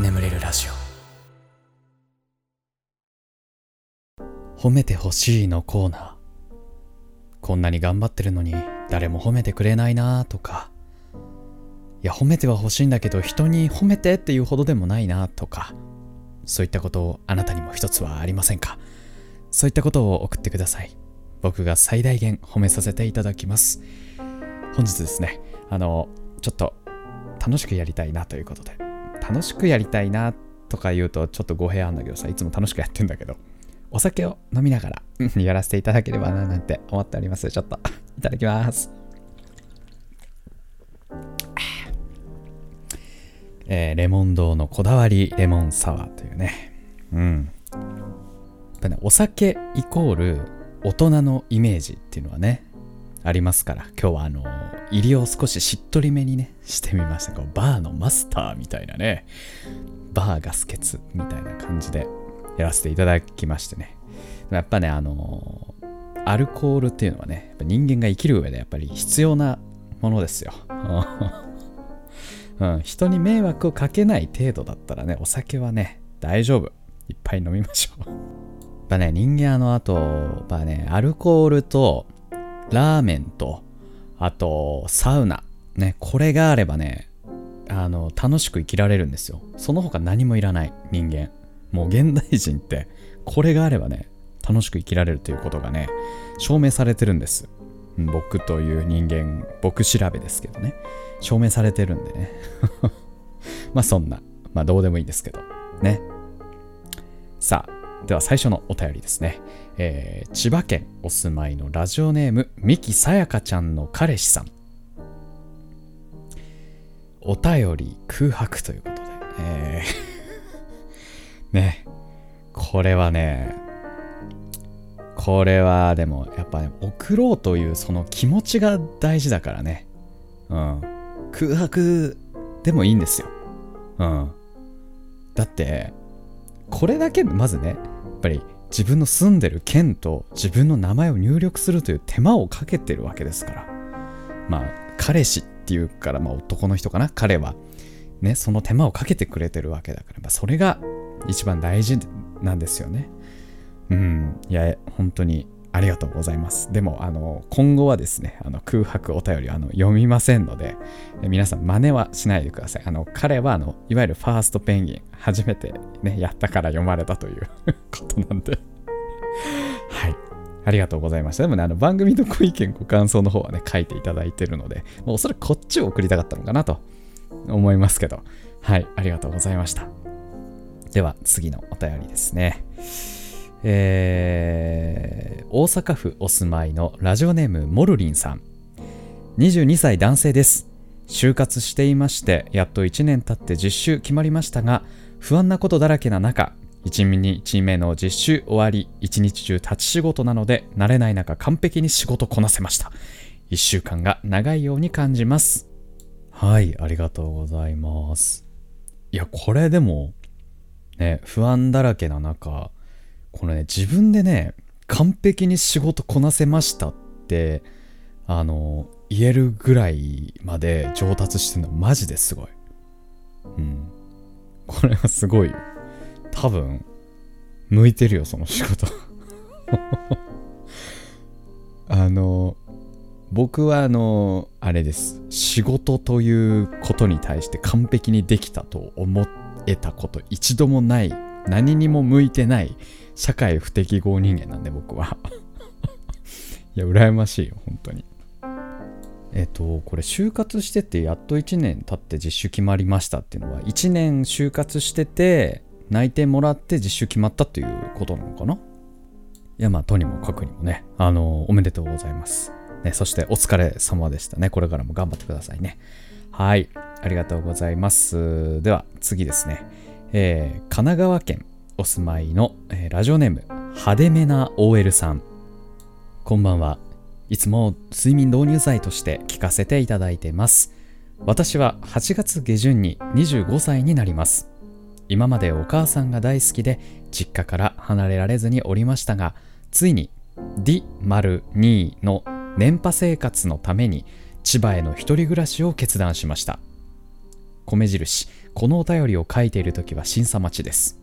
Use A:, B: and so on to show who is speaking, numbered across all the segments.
A: 眠れるラジオ。褒めてほしいのコーナー。こんなに頑張ってるのに誰も褒めてくれないなとか。いや褒めては欲しいんだけど人に褒めてっていうほどでもないなとか。そういったことをあなたにも一つはありませんか？そういったことを送ってください。僕が最大限褒めさせていただきます。本日ですねあのちょっと楽しくやりたいなということで。楽しくやりたいなとか言うとちょっと語弊あんだけどさいつも楽しくやってんだけど。お酒を飲みながらやらせていただければななんて思っております。ちょっといただきます。えー、レモン堂のこだわりレモンサワーというね。うん。やっぱねお酒イコール大人のイメージっていうのはねありますから今日はあの入りを少ししっとりめにねしてみましたこうバーのマスターみたいなねバーガスケツみたいな感じでやらせていただきましてねやっぱねあのアルコールっていうのはね人間が生きる上でやっぱり必要なものですよ うん、人に迷惑をかけない程度だったらね、お酒はね、大丈夫。いっぱい飲みましょう。やっぱね、人間あの、あと、やっぱね、アルコールと、ラーメンと、あと、サウナ。ね、これがあればね、あの、楽しく生きられるんですよ。その他何もいらない人間。もう現代人って、これがあればね、楽しく生きられるということがね、証明されてるんです。僕という人間、僕調べですけどね。証明されてるんでね。まあそんな、まあどうでもいいですけど。ね。さあ、では最初のお便りですね。えー、千葉県お住まいのラジオネーム、三木さやかちゃんの彼氏さん。お便り空白ということで。えー ね。これはね、これはでもやっぱね、送ろうというその気持ちが大事だからね。うん。空白でもいいんですよ。うん。だって、これだけまずね、やっぱり自分の住んでる県と自分の名前を入力するという手間をかけてるわけですから。まあ、彼氏っていうから、まあ男の人かな？彼は。ね、その手間をかけてくれてるわけだから、まあ、それが一番大事なんですよね。うん。いや、本当にありがとうございます。でも、あの、今後はですね、あの空白お便りあの読みませんので、皆さん真似はしないでください。あの、彼は、あの、いわゆるファーストペンギン、初めてね、やったから読まれたという ことなんではい。ありがとうございました。でもね、あの番組のご意見、ご感想の方はね、書いていただいてるので、もうおそらくこっちを送りたかったのかなと思いますけど、はい、ありがとうございました。では、次のお便りですね。えー、大阪府お住まいのラジオネームモルリンさん。22歳男性です。就活していましてやっと1年経って実習決まりましたが不安なことだらけな中1日目の実習終わり1日中立ち仕事なので慣れない中完璧に仕事こなせました。1週間が長いように感じます。はいありがとうございます。いやこれでもね不安だらけな中このね、自分でね、完璧に仕事こなせましたって、あの、言えるぐらいまで上達してるのマジですごい。うん。これはすごいよ。多分、向いてるよ、その仕事。あの、僕はあの、あれです。仕事ということに対して完璧にできたと思えたこと一度もない、何にも向いてない社会不適合人間なんで僕は。いや羨ましいよ本当に。えっとこれ就活しててやっと1年経って実習決まりましたっていうのは1年就活してて内定もらって実習決まったっていうことなのかな？いやまあとにもかくにもね。あのおめでとうございます、ね、そしてお疲れ様でしたね。これからも頑張ってくださいね。はいありがとうございます。では次ですね。えー、神奈川県。お住まいの、えー、ラジオネーム派手めな OL さん。こんばんは。いつも睡眠導入剤として聞かせていただいてます。私は8月下旬に25歳になります。今までお母さんが大好きで実家から離れられずにおりましたがついに D② の年波生活のために千葉への一人暮らしを決断しました。米印このお便りを書いている時は審査待ちです。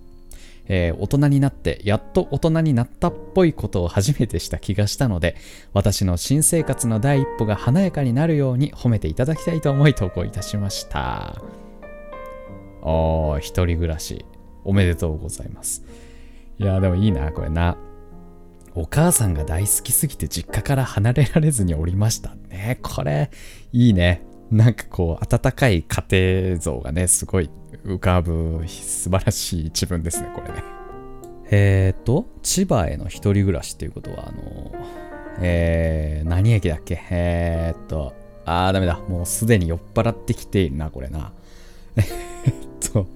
A: えー、大人になってやっと大人になったっぽいことを初めてした気がしたので私の新生活の第一歩が華やかになるように褒めていただきたいと思い投稿いたしました。おー一人暮らしおめでとうございます。いやでもいいなこれな。お母さんが大好きすぎて実家から離れられずにおりましたね。これいいね。なんかこう温かい家庭像がねすごい浮かぶ素晴らしい一文ですね、これね。えっ、と、千葉への一人暮らしっていうことは、あの、えー、何駅だっけ？えー、っと、あー、ダメだ。もうすでに酔っ払ってきているな、これな。えっと、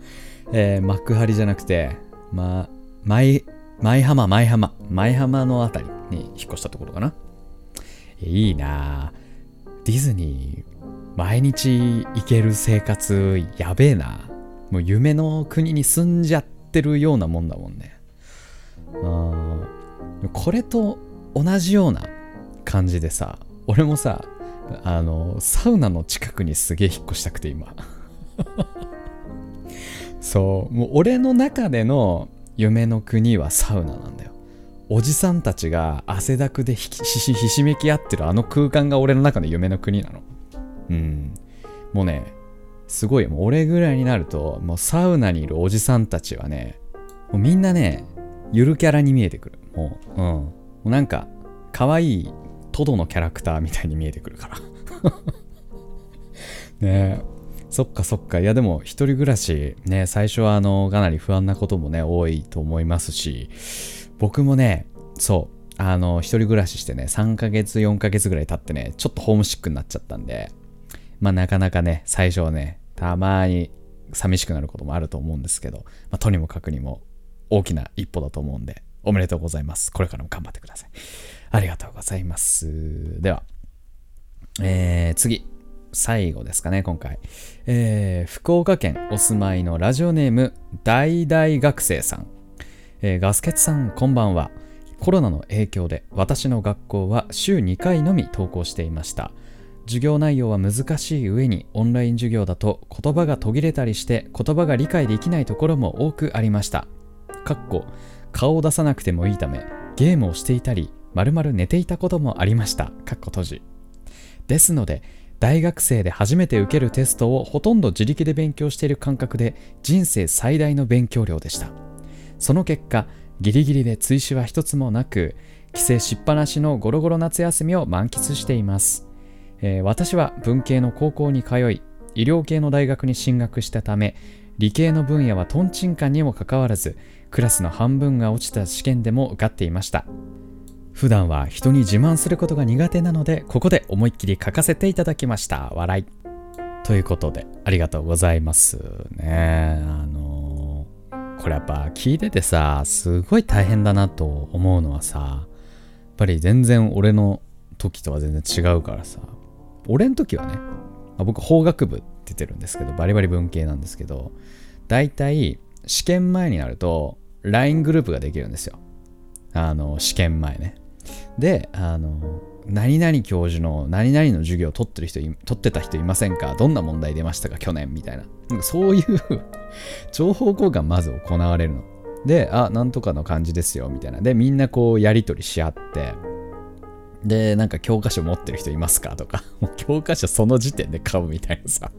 A: えー、幕張じゃなくて、ま、舞、舞浜、舞浜、舞浜のあたりに引っ越したところかな。いいなディズニー、毎日行ける生活、やべえな。もう夢の国に住んじゃってるようなもんだもんね。あこれと同じような感じでさ、俺もさ、あの、サウナの近くにすげえ引っ越したくて今。そう、もう俺の中での夢の国はサウナなんだよ。おじさんたちが汗だくでひしひしめき合ってるあの空間が俺の中の夢の国なの。うん。もうね、すごい、もう俺ぐらいになると、もうサウナにいるおじさんたちはね、もうみんなね、ゆるキャラに見えてくる。もう、うん。もうなんか、可愛いトドのキャラクターみたいに見えてくるから。ねえ。そっかそっか。いやでも、一人暮らし、ね、最初はあの、かなり不安なこともね、多いと思いますし、僕もね、そう、あの、一人暮らししてね、3ヶ月、4ヶ月ぐらい経ってね、ちょっとホームシックになっちゃったんで、まあなかなかね、最初はね、たまに寂しくなることもあると思うんですけど、まあ、とにもかくにも大きな一歩だと思うんで、おめでとうございます。これからも頑張ってください。ありがとうございます。では、えー、次。最後ですかね、今回。えー、福岡県お住まいのラジオネーム、大々学生さん。えー、ガスケツさん、こんばんは。コロナの影響で私の学校は週2回のみ登校していました。授業内容は難しい上にオンライン授業だと言葉が途切れたりして言葉が理解できないところも多くありました。かっこ顔を出さなくてもいいためゲームをしていたりまるまる寝ていたこともありました。かっこ閉じ。ですので大学生で初めて受けるテストをほとんど自力で勉強している感覚で人生最大の勉強量でした。その結果ギリギリで追試は一つもなく帰省しっぱなしのゴロゴロ夏休みを満喫しています。えー、私は文系の高校に通い医療系の大学に進学したため理系の分野はトンチンカンにもかかわらずクラスの半分が落ちた試験でも受かっていました。普段は人に自慢することが苦手なのでここで思いっきり書かせていただきました。笑い。ということでありがとうございますね。あのー、これやっぱ聞いててさすごい大変だなと思うのはさやっぱり全然俺の時とは全然違うからさ俺の時はね、まあ、僕法学部って言ってるんですけど、バリバリ文系なんですけど、大体試験前になると LINE グループができるんですよ。あの、試験前ね。で、あの、何々教授の何々の授業を取ってる人、取ってた人いませんか？どんな問題出ましたか？去年みたいな。なんかそういう情報交換まず行われるの。で、あ、なんとかの感じですよ、みたいな。で、みんなこうやり取りし合って、で、なんか教科書持ってる人いますか？とか、教科書その時点で買うみたいなさ。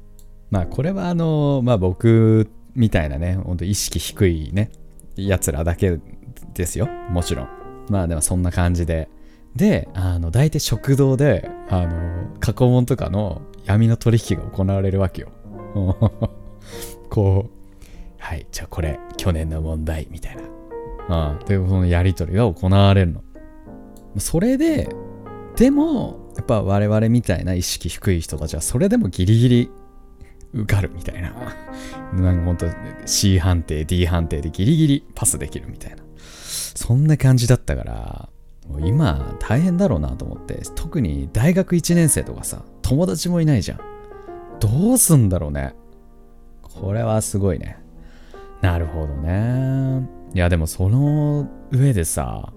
A: まあこれはあの、まあ僕みたいなね、ほんと意識低いね、奴らだけですよ。もちろん。まあでもそんな感じで。で、あの、大体食堂で、あの、過去問とかの闇の取引が行われるわけよ。こう、はい、じゃあこれ、去年の問題、みたいな。うん。で、そのやり取りが行われるの。それで、でも、やっぱ我々みたいな意識低い人たちはそれでもギリギリ受かるみたいな。なんかほんと C 判定、D 判定でギリギリパスできるみたいな。そんな感じだったから、もう今大変だろうなと思って、特に大学1年生とかさ、友達もいないじゃん。どうすんだろうね。これはすごいね。なるほどね。いやでもその上でさ、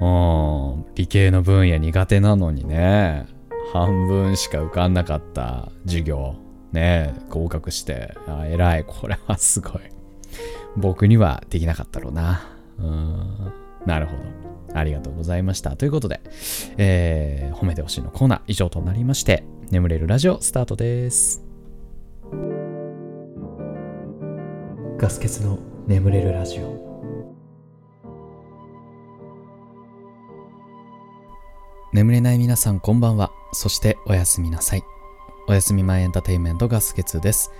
A: うん、理系の分野苦手なのにね、半分しか受かんなかった授業、ね、合格して、あ偉い。これはすごい。僕にはできなかったろうな。うん。なるほど。ありがとうございました。ということで、えー、褒めてほしいのコーナー以上となりまして、眠れるラジオスタートです。ガス欠の眠れるラジオ。眠れない皆さんこんばんは。そしておやすみなさい。おやすみ前エンターテインメントガス欠です。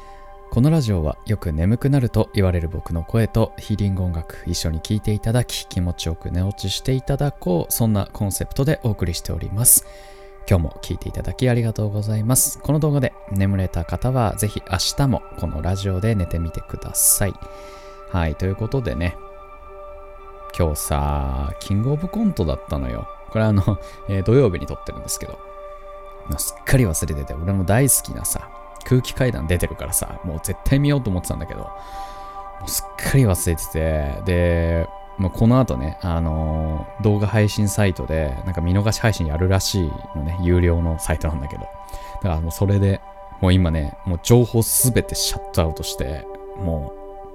A: このラジオはよく眠くなると言われる僕の声とヒーリング音楽一緒に聴いていただき気持ちよく寝落ちしていただこうそんなコンセプトでお送りしております。今日も聴いていただきありがとうございます。この動画で眠れた方はぜひ明日もこのラジオで寝てみてください。はい、ということでね、今日さ、キングオブコントだったのよ。これあの、えー、土曜日に撮ってるんですけど、すっかり忘れてて、俺も大好きなさ、空気階段出てるからさ、もう絶対見ようと思ってたんだけど、すっかり忘れてて、で、もうこの後ね、あのー、動画配信サイトで、なんか見逃し配信やるらしいのね、有料のサイトなんだけど、だからもうそれで、もう今ね、もう情報すべてシャットアウトして、も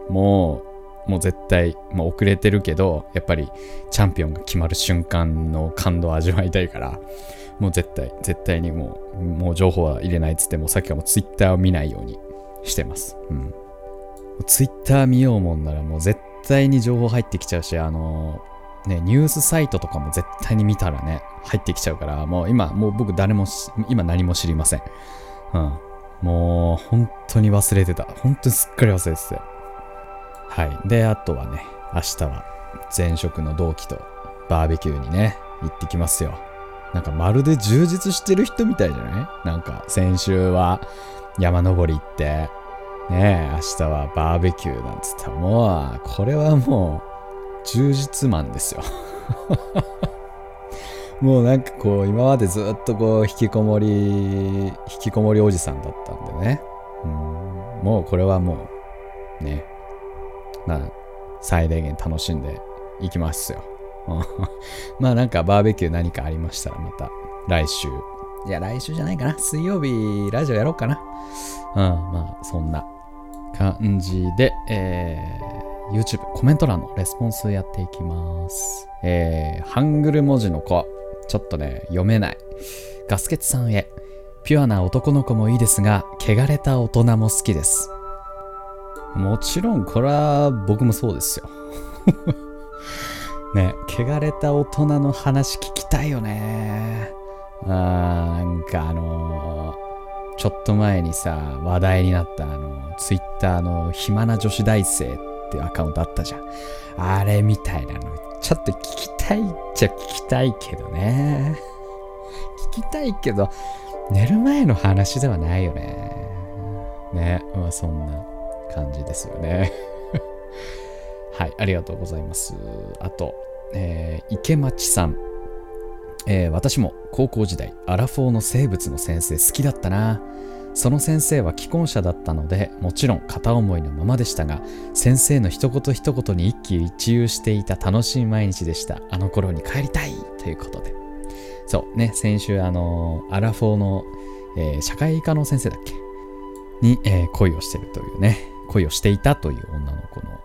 A: う、もう、もう絶対、もう遅れてるけど、やっぱりチャンピオンが決まる瞬間の感動を味わいたいから、もう絶対、絶対にもう、もう情報は入れないっつってもう、さっきからもうツイッターを見ないようにしてます。うん。ツイッター見ようもんならもう絶対に情報入ってきちゃうし、あのね、ニュースサイトとかも絶対に見たらね、入ってきちゃうから、もう今、もう僕誰も、今何も知りません。うん。もう、本当に忘れてた。本当にすっかり忘れてて。はい。で、あとはね、明日は前職の同期とバーベキューにね、行ってきますよ。なんかまるで充実してる人みたいじゃない？なんか先週は山登り行って、ねえ、明日はバーベキューなんつったらもう、これはもう充実マンですよ。もうなんかこう今までずっとこう引きこもり、引きこもりおじさんだったんでね。うんもうこれはもうね、まあ最大限楽しんでいきますよ。まあなんかバーベキュー何かありましたらまた来週。いや来週じゃないかな。水曜日ラジオやろうかな。うん、まあそんな感じで、えー、YouTube コメント欄のレスポンスやっていきます。えー、ハングル文字の子。ちょっとね、読めない。ガスケツさんへ。ピュアな男の子もいいですが、汚れた大人も好きです。もちろん、これは僕もそうですよ。ね、汚れた大人の話聞きたいよね。あーなんかあのー、ちょっと前にさ、話題になったあの、ツイッターの暇な女子大生ってアカウントあったじゃん。あれみたいなの、ちょっと聞きたいっちゃ聞きたいけどね。聞きたいけど、寝る前の話ではないよね。ね、まあそんな感じですよね。はい、ありがとうございます。あと、えー、池町さん、えー、私も高校時代、アラフォーの生物の先生好きだったな。その先生は既婚者だったので、もちろん片思いのままでしたが、先生の一言一言に一喜一憂していた楽しい毎日でした。あの頃に帰りたいということで。そうね、先週、あのー、アラフォーの、え、社会科の先生だっけ？に、え、恋をしてるというね、恋をしていたという女の子の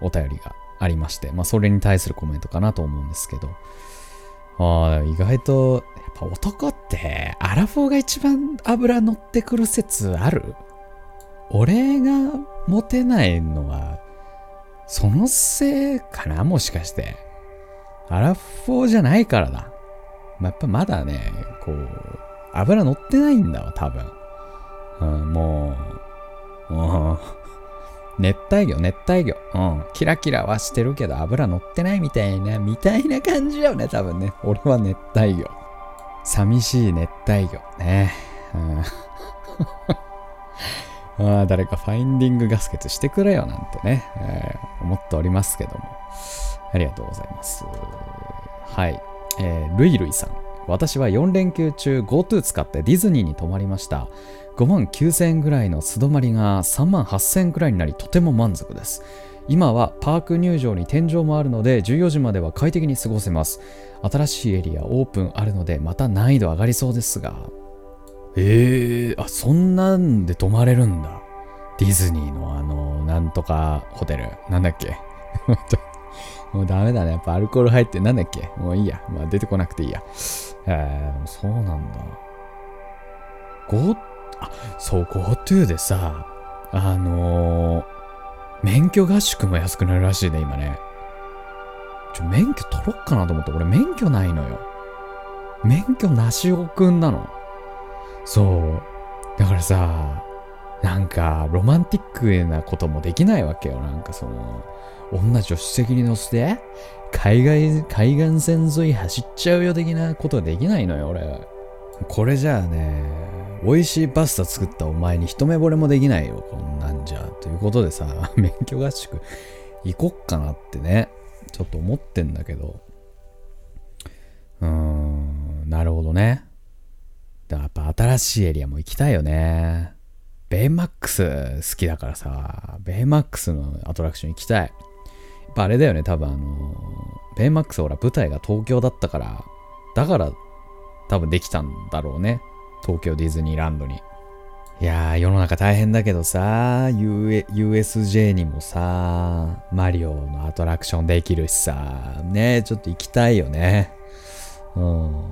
A: お便りがありまして、まあ、それに対するコメントかなと思うんですけど、あ意外と、やっぱ男って、アラフォーが一番油乗ってくる説ある？俺がモテないのは、そのせいかな？もしかして。アラフォーじゃないからだ。まあ、やっぱまだね、こう、油乗ってないんだわ、多分。うん、もう、もう、熱帯魚、熱帯魚。うん。キラキラはしてるけど油乗ってないみたいな、みたいな感じよね、多分ね。俺は熱帯魚。寂しい熱帯魚。ね。うん。あ、誰かファインディングガスケツしてくれよなんてね、えー、思っておりますけども。ありがとうございます。はい。えー、ルイルイさん。私は4連休中 GoTo 使ってディズニーに泊まりました。5万9000円ぐらいの素泊まりが3万8000円ぐらいになりとても満足です。今はパーク入場に天井もあるので14時までは快適に過ごせます。新しいエリアオープンあるのでまた難易度上がりそうですが。えー、あそんなんで泊まれるんだ。ディズニーのあのなんとかホテル。なんだっけ？もうダメだね。やっぱアルコール入ってなんだっけ？もういいや、まあ、出てこなくていいや。えー、そうなんだ。Go あそう GoTo でさあのー、免許合宿も安くなるらしいね今ね。ちょ免許取ろっかなと思って俺免許ないのよ。免許なしおくんなの。そう。だからさなんかロマンティックなこともできないわけよ。なんかその女助手席に乗せて海外海岸線沿い走っちゃうよ的なことはできないのよ俺。これじゃあね美味しいパスタ作ったお前に一目惚れもできないよ。こんなんじゃ。ということでさ 免許合宿行こっかなってね。ちょっと思ってんだけど。うーんなるほどね。やっぱ新しいエリアも行きたいよね。ベイマックス好きだからさ。ベイマックスのアトラクション行きたい。やっぱあれだよね多分あのベイマックスほら舞台が東京だったから。だから多分できたんだろうね。東京ディズニーランドに。いやー世の中大変だけどさ、U、USJ にもさマリオのアトラクションできるしさねちょっと行きたいよね。うん。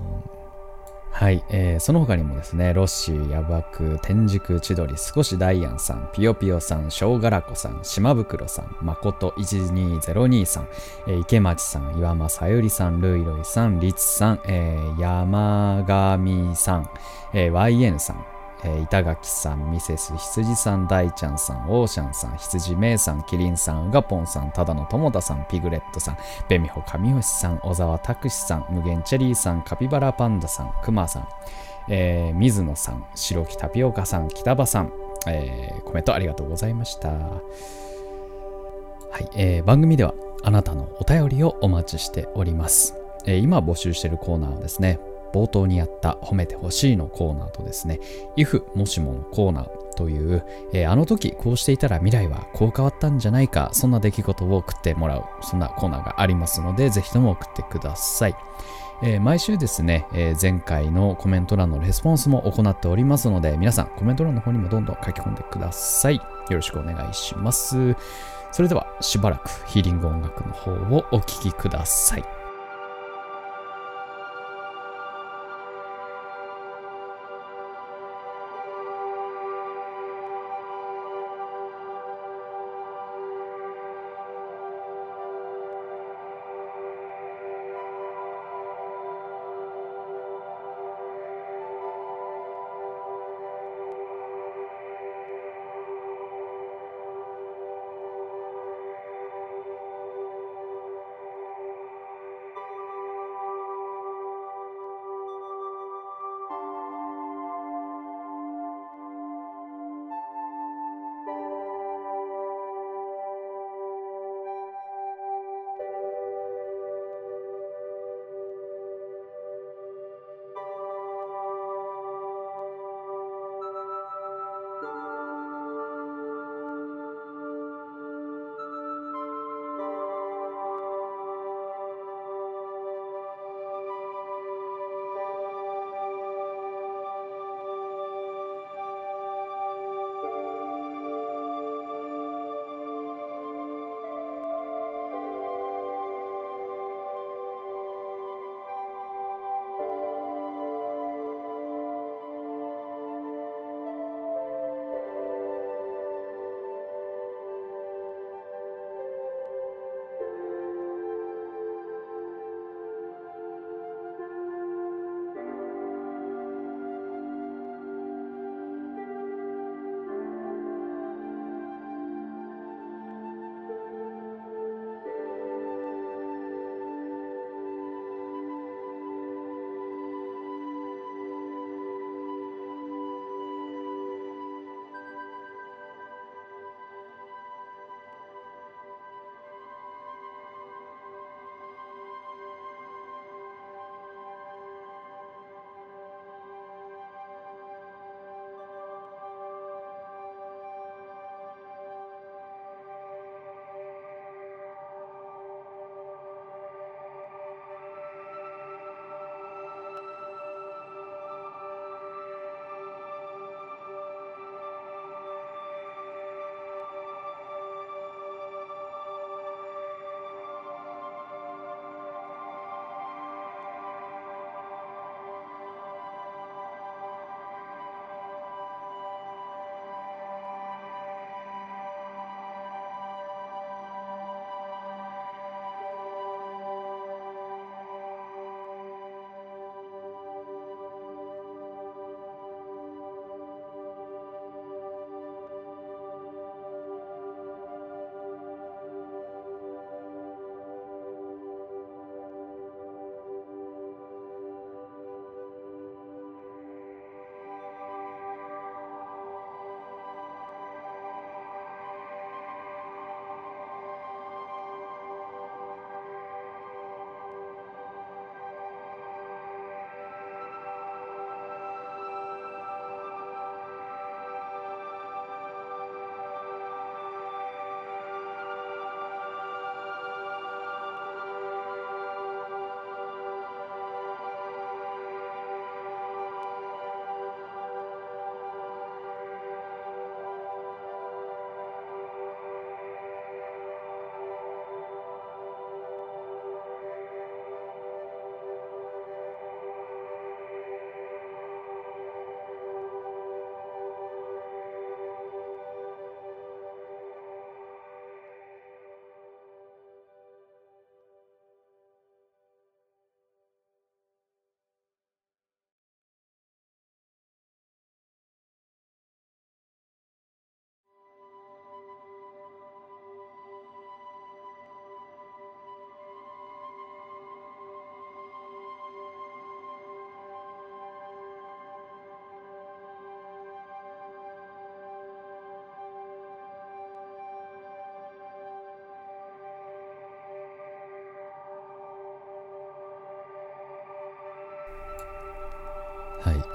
A: はい、えー、その他にもですね、ロッシー、ヤバク、天竺、千鳥、少しダイアンさん、ピヨピヨさん、ショウガラコさん、島袋さん、まこと12023さん、えー、池町さん、岩間さゆりさん、ルイロイさん、りつさん、えー、山上さん、えー、YN さん、えー、板垣さん、ミセス羊さん、大ちゃんさん、オーシャンさん、羊めいさん、キリンさん、うがぽんさん、ただの友田さん、ピグレットさん、ベミホ神吉さん、小沢拓司さん、無限チェリーさん、カピバラパンダさん、クマさん、えー、水野さん、白木タピオカさん、北場さん、えー、コメントありがとうございました。はい、えー、番組ではあなたのお便りをお待ちしております。えー、今募集しているコーナーはですね、冒頭にやった褒めてほしいのコーナーとですね、if もしものコーナーという、えー、あの時こうしていたら未来はこう変わったんじゃないか、そんな出来事を送ってもらう、そんなコーナーがありますので、ぜひとも送ってください。えー、毎週ですね、えー、前回のコメント欄のレスポンスも行っておりますので、皆さんコメント欄の方にもどんどん書き込んでください。よろしくお願いします。それではしばらくヒーリング音楽の方をお聴きください。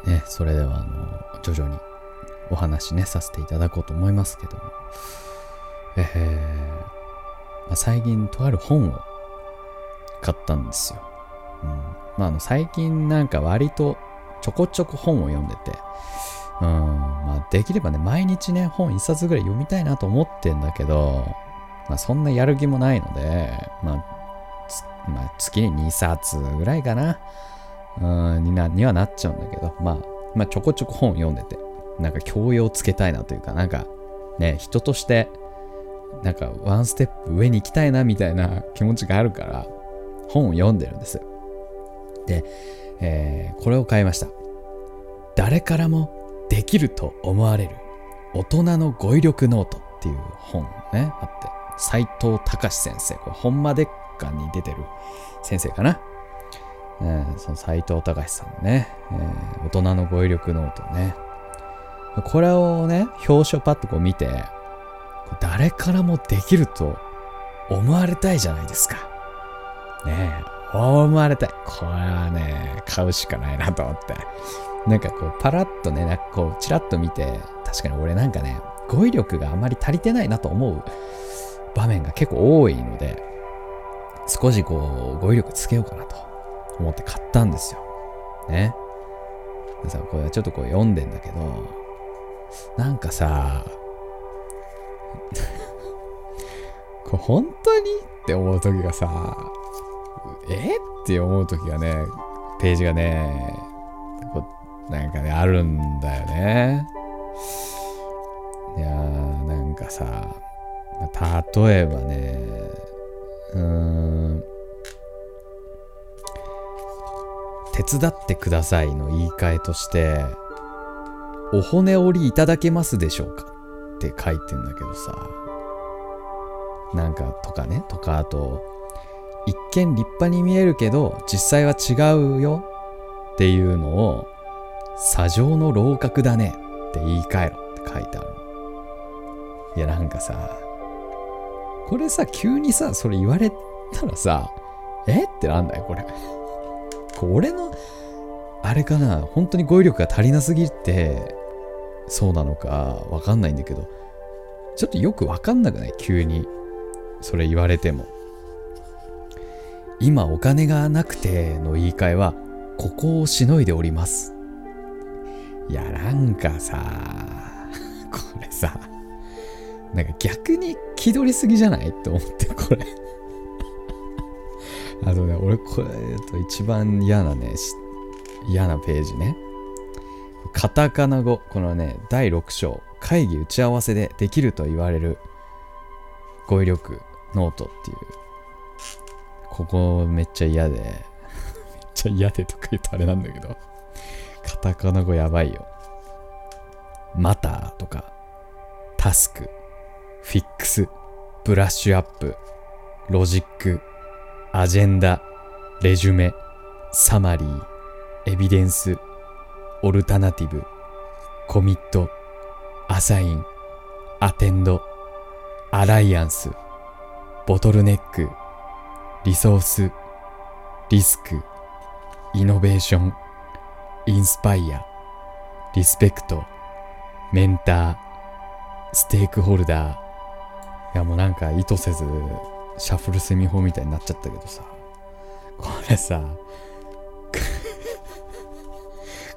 A: ねそれではあの徐々にお話ねさせていただこうと思いますけども。えーまあ、最近とある本を買ったんですよ、うん。まあ、あの最近なんか割とちょこちょこ本を読んでて。うん。まあ、できればね毎日ね本1冊ぐらい読みたいなと思ってんだけど、まあ、そんなやる気もないので、まあ、まあ、月に2冊ぐらいかな。うんになにはなっちゃうんだけど、まあ、まあちょこちょこ本読んでてなんか教養つけたいなというかなんかね人としてなんかワンステップ上に行きたいなみたいな気持ちがあるから本を読んでるんですで、えー、これを買いました。誰からもできると思われる大人の語彙力ノートっていう本ねあって斎藤孝先生これホンマでっかに出てる先生かな、えー、その斎藤孝さんのね、えー、大人の語彙力ノートね。これをね表紙をパッとこう見て誰からもできると思われたいじゃないですか。ねえ思われたい。これはね買うしかないなと思って。なんかこう、パラッとね、なんかこう、チラッと見て、確かに俺なんかね、語彙力があまり足りてないなと思う場面が結構多いので、少しこう、語彙力つけようかなと。思って買ったんですよ。ね。でさ、これはちょっとこう読んでんだけど、なんかさ、これ本当にって思う時がさ、え？って思う時がね、ページがね、こなんかね、あるんだよね。いやー、なんかさ、例えばね、うーん、手伝ってくださいの言い換えとして、お骨折りいただけますでしょうか？って書いてんだけどさ、なんかとかね、とかあと、一見立派に見えるけど、実際は違うよ。っていうのを、砂上の楼閣だね。って言い換えろ。って書いてある。いや、なんかさ、これさ、急にさ、それ言われたらさ、え？ってなんだよ、これ。これ俺の、あれかな、本当に語彙力が足りなすぎて、そうなのかわかんないんだけど、ちょっとよくわかんなくない？急に。それ言われても。今お金がなくての言い換えは、ここをしのいでおります。いや、なんかさ、これさ、なんか逆に気取りすぎじゃない？って思って、これあとね、俺これえっと一番嫌なね、嫌なページね。カタカナ語、このね、第6章、会議打ち合わせでできると言われる。語彙力ノートっていう。ここめっちゃ嫌で、めっちゃ嫌でとか言うとあれなんだけど。カタカナ語やばいよ。マターとか、タスク、フィックス、ブラッシュアップ、ロジック、アジェンダ、レジュメ、サマリー、エビデンス、オルタナティブ、コミット、アサイン、アテンド、アライアンス、ボトルネック、リソース、リスク、イノベーション、インスパイア、リスペクト、メンター、ステークホルダー。いやもうなんか意図せずシャッフルセミ法みたいになっちゃったけどさ。これさ、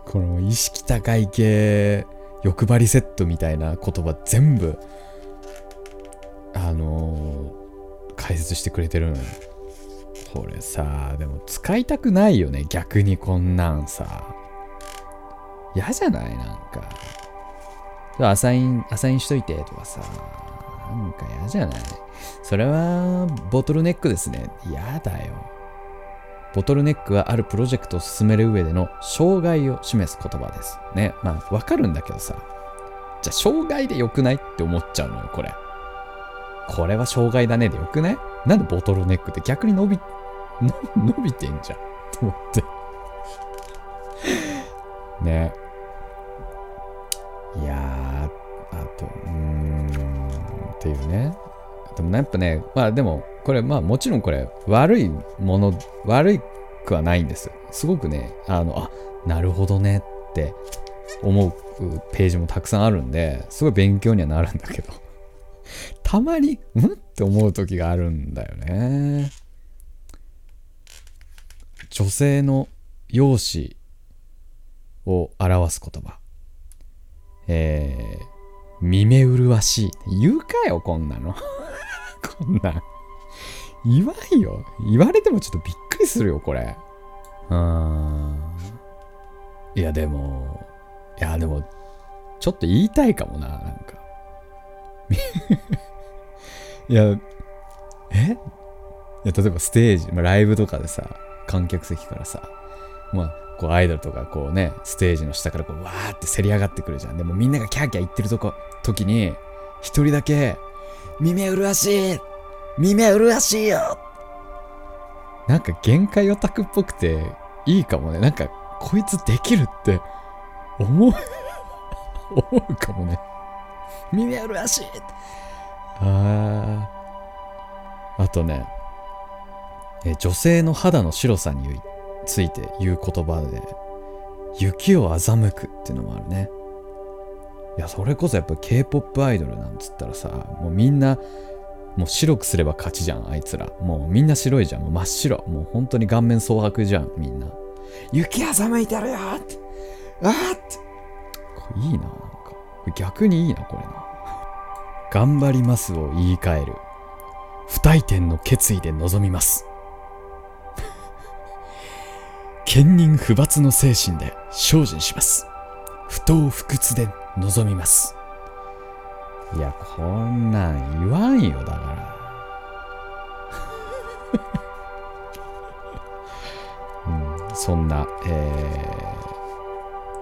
A: この意識高い系欲張りセットみたいな言葉全部、あのー、解説してくれてるのよ。これさ、でも使いたくないよね、逆にこんなんさ。嫌じゃない？なんか。アサイン、アサインしといてとかさ。なんか嫌じゃない？それは、ボトルネックですね。嫌だよ。ボトルネックはあるプロジェクトを進める上での障害を示す言葉です。ね。まあ、わかるんだけどさ。じゃあ、障害でよくないって思っちゃうのよ、これ。これは障害だねでよくない？なんでボトルネックって逆に伸び、伸びてんじゃん。と思って。ね。っていうね。でもやっぱね、まあでも、これ、まあもちろんこれ、悪いもの、悪くはないんです。すごくね、あの、あ、なるほどねって思うページもたくさんあるんですごい勉強にはなるんだけどたまにうんって思う時があるんだよね女性の容姿を表す言葉えー、見目麗しい。言うかよこんなの。こんなん。言わんよ。言われてもちょっとびっくりするよこれ。うーん。いやでもいやでもちょっと言いたいかもななんか。いやえ？いや例えばステージ、ま、ライブとかでさ観客席からさまあこうアイドルとかこうねステージの下からこうわーってせり上がってくるじゃん。でもみんながキャーキャー言ってるとこ時に一人だけ耳麗しい耳麗しいよ!なんか限界オタクっぽくていいかもね。なんかこいつできるって思う 思うかもね耳麗しい!あー。あとねえ女性の肌の白さについて言う言葉で雪を欺くっていうのもあるね。いやそれこそやっぱ K-POP アイドルなんつったらさもうみんなもう白くすれば勝ちじゃんあいつら。もうみんな白いじゃん。もう真っ白。もう本当に顔面蒼白じゃんみんな。雪欺いてるよって。あーって。いいななんか。逆にいいなこれな。頑張りますを言い換える。不退転の決意で臨みます。堅忍不罰の精神で精進します。不当不屈で臨みます。いやこんなん言わんよだから。うん、そんな、え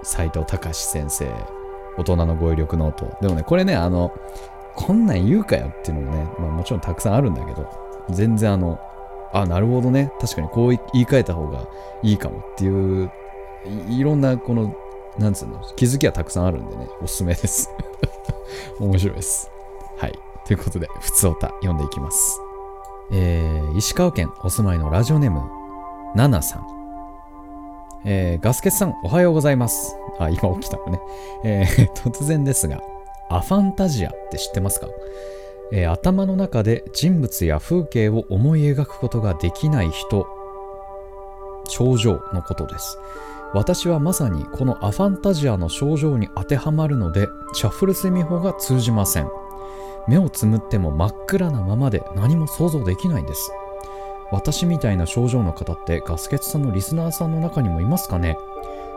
A: ー、斉藤隆先生大人の語彙力ノート。でもねこれねあのこんなん言うかよっていうのもね、まあ、もちろんたくさんあるんだけど全然あのあなるほどね。確かにこう言い換えた方がいいかも。っていういろんなこのなんつうの気づきはたくさんあるんでね。おすすめです。面白いです。はい。ということでふつおた読んでいきます。えー、石川県お住まいのラジオネームナナさん。えー、ガスケツさんおはようございます。あ今起きたのね、えー、突然ですがアファンタジアって知ってますか？えー、頭の中で人物や風景を思い描くことができない人症状のことです。私はまさにこのアファンタジアの症状に当てはまるのでシャッフル睡眠法が通じません。目をつむっても真っ暗なままで何も想像できないんです。私みたいな症状の方ってガスケツさんのリスナーさんの中にもいますかね？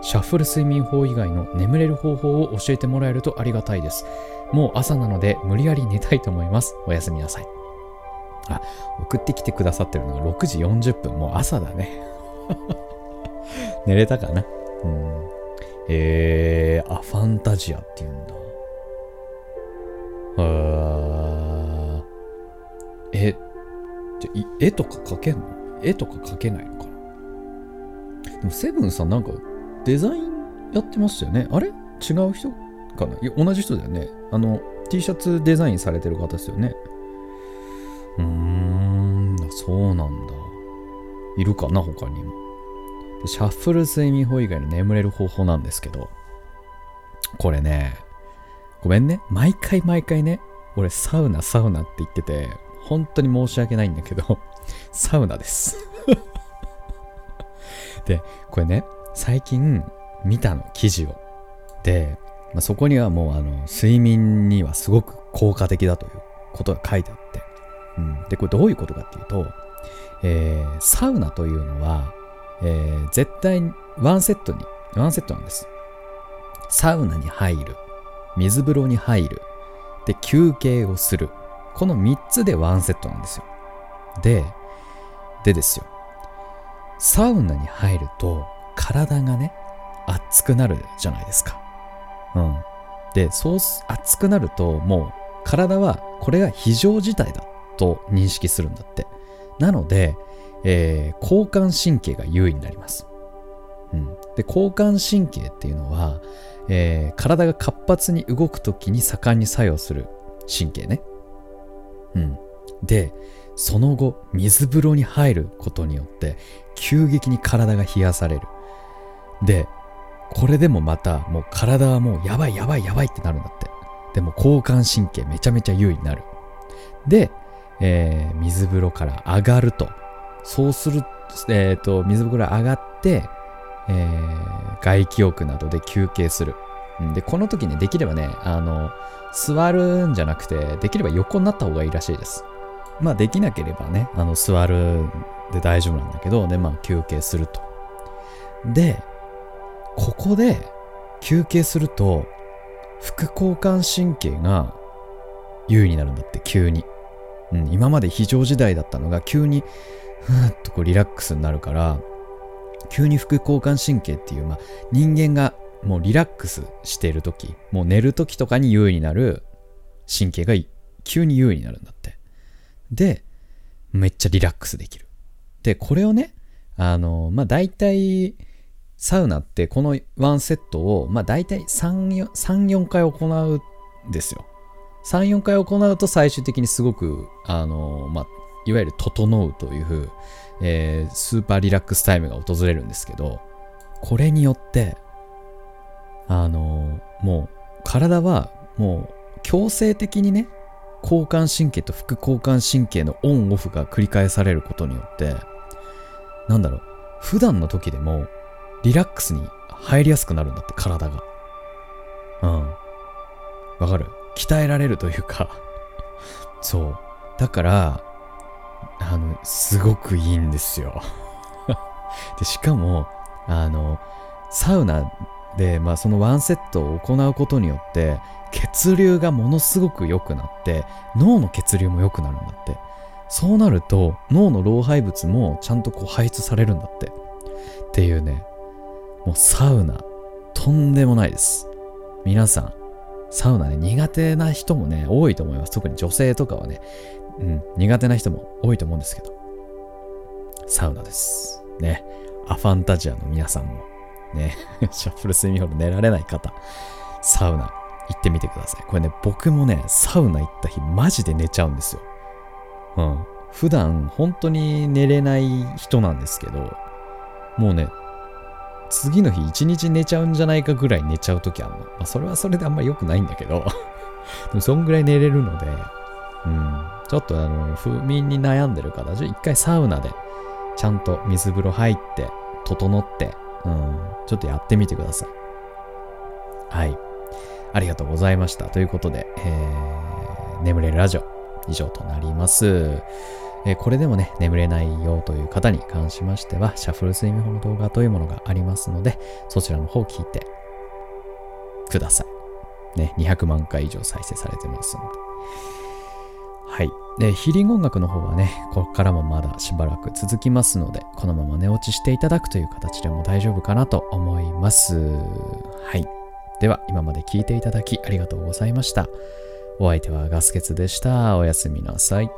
A: シャッフル睡眠法以外の眠れる方法を教えてもらえるとありがたいです。もう朝なので無理やり寝たいと思います。おやすみなさい。あ送ってきてくださってるのが6時40分。もう朝だね。寝れたかな？うん。えー、アファンタジアって言うんだ。あえじゃ絵とか描けんの？絵とか描けないのかな？でもセブンさんなんかデザインやってましたよね？あれ？違う人？かな？いや同じ人だよね。あの T シャツデザインされてる方ですよね。うーんそうなんだ。いるかな？他にも。シャッフル睡眠法以外の眠れる方法なんですけど。これねごめんね。毎回毎回ね俺サウナサウナって言ってて本当に申し訳ないんだけどサウナです。でこれね最近見たの記事を。で、まあ、そこにはもうあの睡眠にはすごく効果的だということが書いてあって、うん、でこれどういうことかっていうと、えー、サウナというのは、えー、絶対ワンセットにワンセットなんです。サウナに入る水風呂に入るで休憩をする。この3つでワンセットなんですよ。ででですよ。サウナに入ると体がね熱くなるじゃないですか。うん。でそう熱くなるともう体はこれが非常事態だと認識するんだって。なので、えー、交感神経が優位になります、うん、で交感神経っていうのは、えー、体が活発に動く時に盛んに作用する神経ね。うん。でその後水風呂に入ることによって急激に体が冷やされる。でこれでもまたもう体はもうやばいやばいやばいってなるんだって。でも交感神経めちゃめちゃ優位になる。で、えー水風呂から上がると。そうするえっ、と水風呂上がって、えー外気浴などで休憩する。でこの時ねできればねあの座るんじゃなくてできれば横になった方がいいらしいです。まあできなければねあの座るで大丈夫なんだけどでまあ休憩すると。でここで休憩すると副交感神経が優位になるんだって急に、うん、今まで非常事態だったのが急にふーっとこうリラックスになるから急に副交感神経っていう、まあ、人間がもうリラックスしている時もう寝る時とかに優位になる神経が急に優位になるんだって。でめっちゃリラックスできる。でこれをねあのまあ大体サウナってこのワンセットをまあ大体34回行うんですよ。34回行うと最終的にすごくあのまあいわゆる整うという、えースーパーリラックスタイムが訪れるんですけどこれによってあのもう体はもう強制的にね交感神経と副交感神経のオンオフが繰り返されることによってなんだろう普段の時でもリラックスに入りやすくなるんだって体が。うん。わかる？鍛えられるというか。そう。だからあのすごくいいんですよ。でしかもあのサウナで、まあ、そのワンセットを行うことによって血流がものすごく良くなって脳の血流も良くなるんだって。そうなると脳の老廃物もちゃんとこう排出されるんだって。っていうね。もうサウナとんでもないです。皆さんサウナね苦手な人もね多いと思います。特に女性とかはね、うん、苦手な人も多いと思うんですけど。サウナです。ね。アファンタジアの皆さんもね。シャッフル睡眠ホール寝られない方サウナ行ってみてください。これね僕もねサウナ行った日マジで寝ちゃうんですよ。うん。普段本当に寝れない人なんですけどもうね次の日一日寝ちゃうんじゃないかぐらい寝ちゃう時あるの、まあ、それはそれであんまり良くないんだけど。でもそんぐらい寝れるのでうん。ちょっとあの不眠に悩んでる方一回サウナでちゃんと水風呂入って整ってうん。ちょっとやってみてください。はい。ありがとうございました。ということで、えー眠れるラジオ以上となります。えこれでもね、眠れないよという方に関しましては、シャッフル睡眠法の動画というものがありますので、そちらの方を聞いてください。ね、200万回以上再生されてますので。はい。で、ヒーリング音楽の方はね、ここからもまだしばらく続きますので、このまま寝落ちしていただくという形でも大丈夫かなと思います。はい。では、今まで聞いていただきありがとうございました。お相手はガスケツでした。おやすみなさい。